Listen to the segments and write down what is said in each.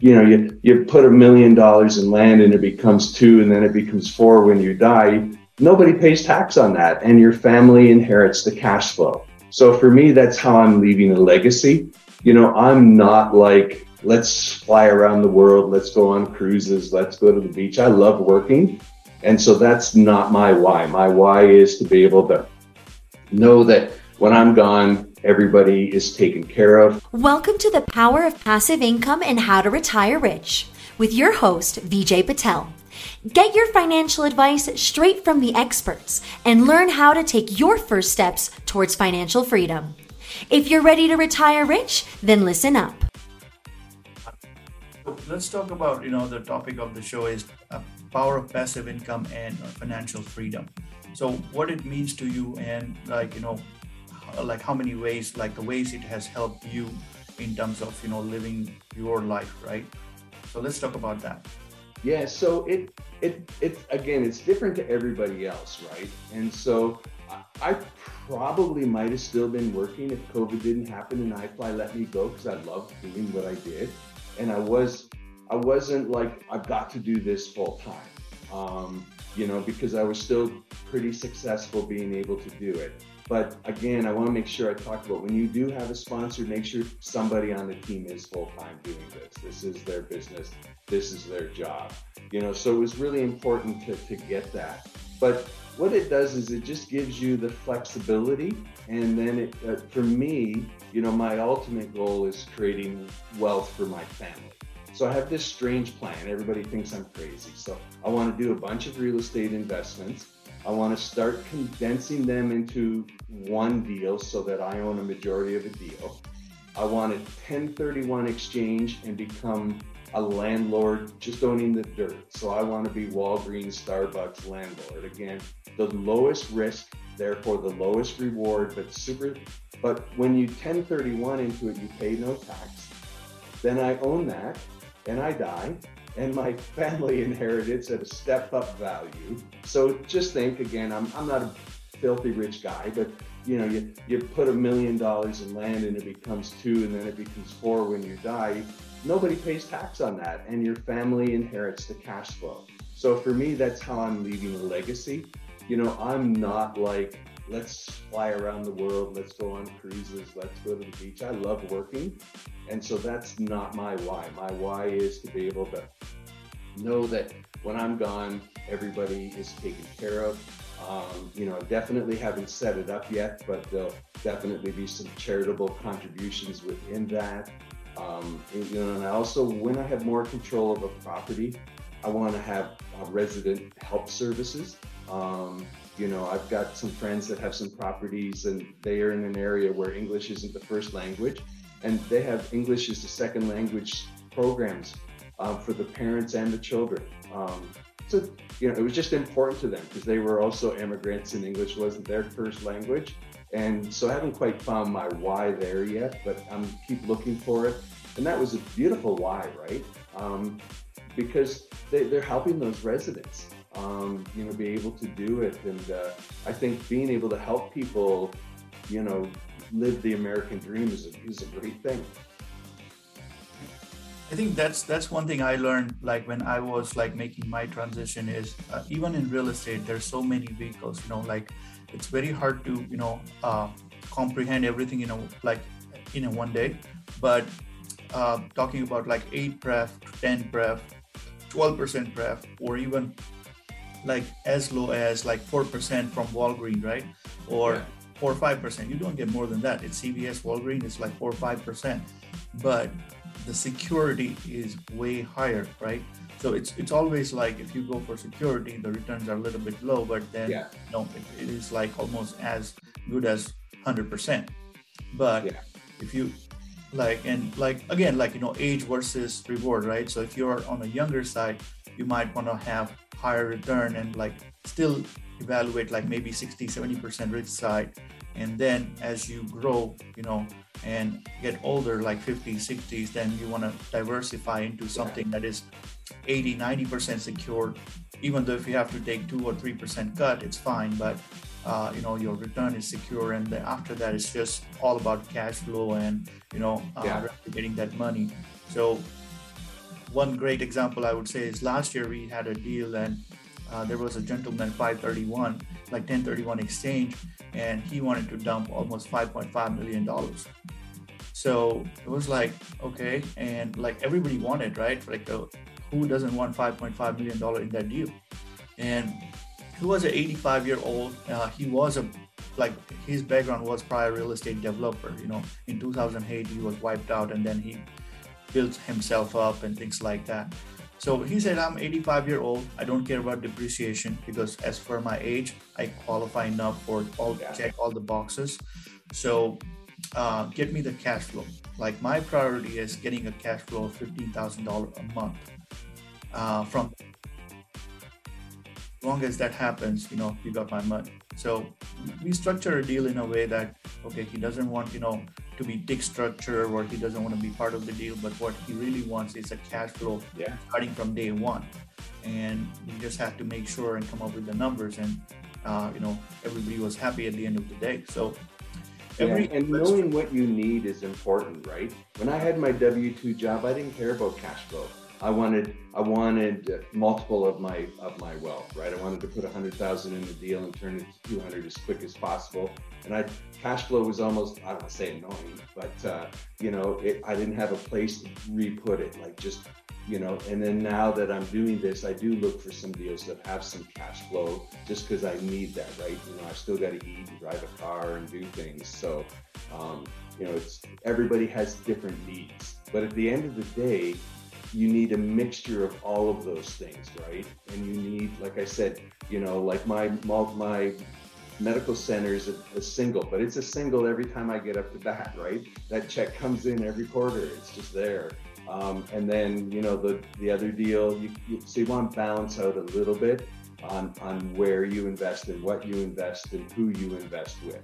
you know, you, you put a million dollars in land and it becomes two and then it becomes four when you die. Nobody pays tax on that and your family inherits the cash flow. So for me, that's how I'm leaving a legacy. You know, I'm not like, let's fly around the world, let's go on cruises, let's go to the beach. I love working. And so that's not my why. My why is to be able to know that when I'm gone, everybody is taken care of. Welcome to the Power of Passive Income and How to Retire Rich with your host, Vijay Patel. Get your financial advice straight from the experts and learn how to take your first steps towards financial freedom. If you're ready to retire rich, then listen up. Let's talk about, you know, the topic of the show is uh, power of passive income and financial freedom. So what it means to you and like, you know, like how many ways, like the ways it has helped you in terms of, you know, living your life, right? So let's talk about that. Yeah, so it it it again, it's different to everybody else, right? And so I probably might have still been working if COVID didn't happen and iFly let me go because I loved doing what I did, and I was I wasn't like I've got to do this full time, um, you know, because I was still pretty successful being able to do it. But again, I want to make sure I talk about when you do have a sponsor, make sure somebody on the team is full time doing this. This is their business. This is their job. You know, so it was really important to, to get that. But what it does is it just gives you the flexibility. And then it, uh, for me, you know, my ultimate goal is creating wealth for my family. So I have this strange plan. Everybody thinks I'm crazy. So I want to do a bunch of real estate investments. I want to start condensing them into one deal so that I own a majority of a deal. I want a 1031 exchange and become a landlord just owning the dirt. So I want to be Walgreens, Starbucks landlord. Again, the lowest risk, therefore the lowest reward, but super. But when you 1031 into it, you pay no tax. Then I own that and I die and my family inherited at a step up value. So just think again, I'm, I'm not a filthy rich guy, but you know, you, you put a million dollars in land and it becomes two and then it becomes four when you die. Nobody pays tax on that and your family inherits the cash flow. So for me, that's how I'm leaving a legacy. You know, I'm not like, let's fly around the world, let's go on cruises, let's go to the beach. I love working. And so that's not my why. My why is to be able to know that when I'm gone, everybody is taken care of. Um, you know, definitely haven't set it up yet, but there'll definitely be some charitable contributions within that. Um, you know, and I also, when I have more control of a property, I want to have uh, resident help services. Um, you know, I've got some friends that have some properties and they are in an area where English isn't the first language and they have English as the second language programs uh, for the parents and the children. Um, so, you know, it was just important to them because they were also immigrants and English wasn't their first language. And so I haven't quite found my why there yet, but I'm keep looking for it. And that was a beautiful why, right? Um, because they, they're helping those residents, um, you know, be able to do it. And uh, I think being able to help people, you know, live the American dream is a, is a great thing. I think that's that's one thing I learned like when I was like making my transition is uh, even in real estate there's so many vehicles you know like it's very hard to you know uh, comprehend everything you know like in a one day but uh, talking about like 8 pref 10 pref 12% pref or even like as low as like 4% from Walgreens right or yeah. 4 or 5% you don't get more than that it's CVS Walgreens it's like 4 or 5% but the security is way higher, right? So it's it's always like if you go for security, the returns are a little bit low, but then yeah. know, it, it is like almost as good as hundred percent. But yeah. if you like and like again like you know age versus reward right? So if you're on the younger side you might want to have higher return and like still evaluate like maybe 60 70% risk side. And then as you grow you know and get older like 50s 60s then you want to diversify into something that is 80 90% secured even though if you have to take 2 or 3% cut it's fine but uh, you know your return is secure and after that it's just all about cash flow and you know uh, yeah. getting that money. So one great example I would say is last year we had a deal and uh, there was a gentleman 531 like 1031 exchange and he wanted to dump almost 5.5 million dollars. So it was like okay and like everybody wanted right? Like uh, who doesn't want 5.5 million dollar in that deal and he was an 85 year old uh, he was a like his background was prior real estate developer you know in 2008 he was wiped out and then he built himself up and things like that so he said, I'm 85 year old. I don't care about depreciation because as for my age, I qualify enough for all yeah. check all the boxes. So uh, get me the cash flow. Like my priority is getting a cash flow of $15,000 a month uh, from as long as that happens, you know, you got my money. So we structure a deal in a way that, okay, he doesn't want, you know, to be dick structure or he doesn't want to be part of the deal, but what he really wants is a cash flow yeah. starting from day one. And we just have to make sure and come up with the numbers and, uh, you know, everybody was happy at the end of the day. So Every, yeah, and knowing what you need is important, right? When I had my W two job, I didn't care about cash flow. I wanted I wanted multiple of my of my wealth, right? I wanted to put a hundred thousand in the deal and turn it to two hundred as quick as possible. And I cash flow was almost I don't want to say annoying, but uh, you know it, I didn't have a place to re-put it, like just you know. And then now that I'm doing this, I do look for some deals that have some cash flow, just because I need that, right? You know, I still got to eat and drive a car and do things, so. Um, you know, it's everybody has different needs, but at the end of the day, you need a mixture of all of those things, right? And you need, like I said, you know, like my my medical center is a, a, single, but it's a single every time I get up to bat, right? That check comes in every quarter; it's just there. Um, and then you know the the other deal, you, you, so you want to balance out a little bit on on where you invest and what you invest and who you invest with.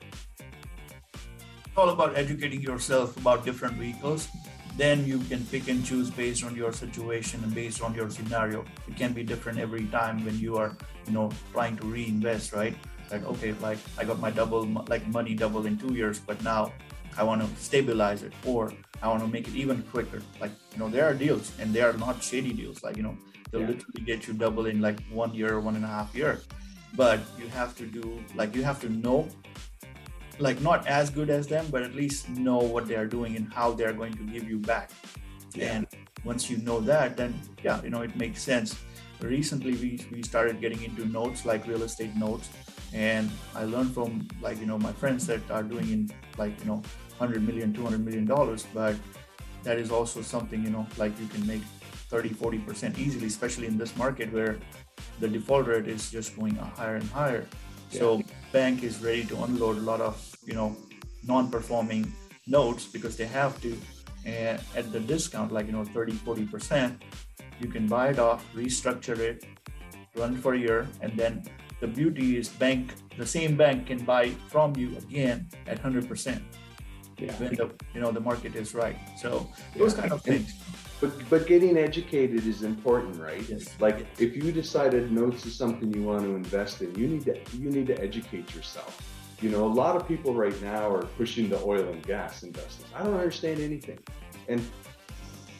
It's all about educating yourself about different vehicles then you can pick and choose based on your situation and based on your scenario. It can be different every time when you are you know trying to reinvest right? Like okay like i got my double like money double in two years but now i want to stabilize it or i want to make it even quicker. Like you know there are deals and they are not shady deals. Like you know they'll yeah. literally get you double in like one year one and a half year. But you have to do like you have to know like not as good as them, but at least know what they are doing and how they are going to give you back. Yeah. And once you know that, then yeah, you know it makes sense. Recently, we we started getting into notes like real estate notes, and I learned from like you know my friends that are doing in like you know 100 million, 200 million dollars, but that is also something you know like you can make 30 40 percent easily especially in this market where the default rate is just going higher and higher so bank is ready to unload a lot of you know non-performing notes because they have to and at the discount like you know 30 40 percent you can buy it off restructure it run for a year and then the beauty is bank the same bank can buy from you again at 100 percent yeah. when the you know the market is right so those yeah. kind of things but but getting educated is important, right? Yes. Like if you decided notes is something you want to invest in, you need to you need to educate yourself. You know, a lot of people right now are pushing the oil and gas investors. I don't understand anything. And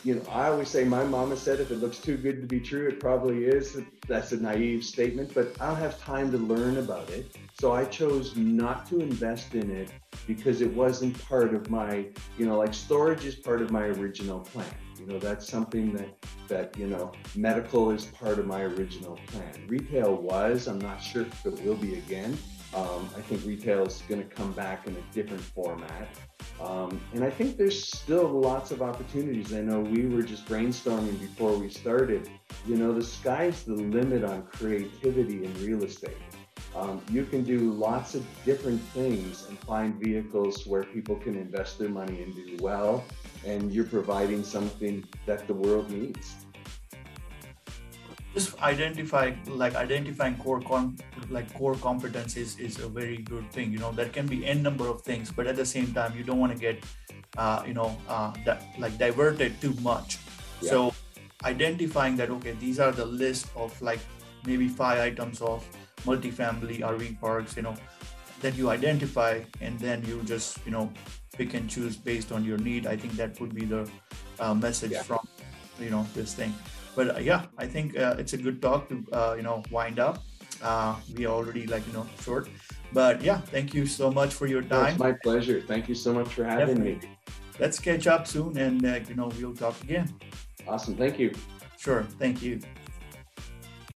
you know, I always say my mama said if it looks too good to be true, it probably is. That's a naive statement, but I don't have time to learn about it. So I chose not to invest in it because it wasn't part of my, you know, like storage is part of my original plan. You know, that's something that that you know, medical is part of my original plan. Retail was. I'm not sure if it will be again. Um, I think retail is going to come back in a different format. Um, and I think there's still lots of opportunities. I know we were just brainstorming before we started. You know, the sky's the limit on creativity in real estate. Um, you can do lots of different things and find vehicles where people can invest their money and do well and you're providing something that the world needs just identify like identifying core com- like core competencies is, a very good thing you know there can be n number of things but at the same time you don't want to get uh, you know uh, that like diverted too much yeah. so identifying that okay these are the list of like maybe five items of multifamily rv parks you know that you identify and then you just you know pick and choose based on your need. I think that would be the uh, message yeah. from you know this thing. But uh, yeah i think uh, it's a good talk to uh, you know wind up. Uh, we already like you know short. But yeah thank you so much for your time it's my pleasure. Thank you so much for having Definitely. me let's catch up soon and uh, you know we'll talk again. Awesome. Thank you. Sure. Thank you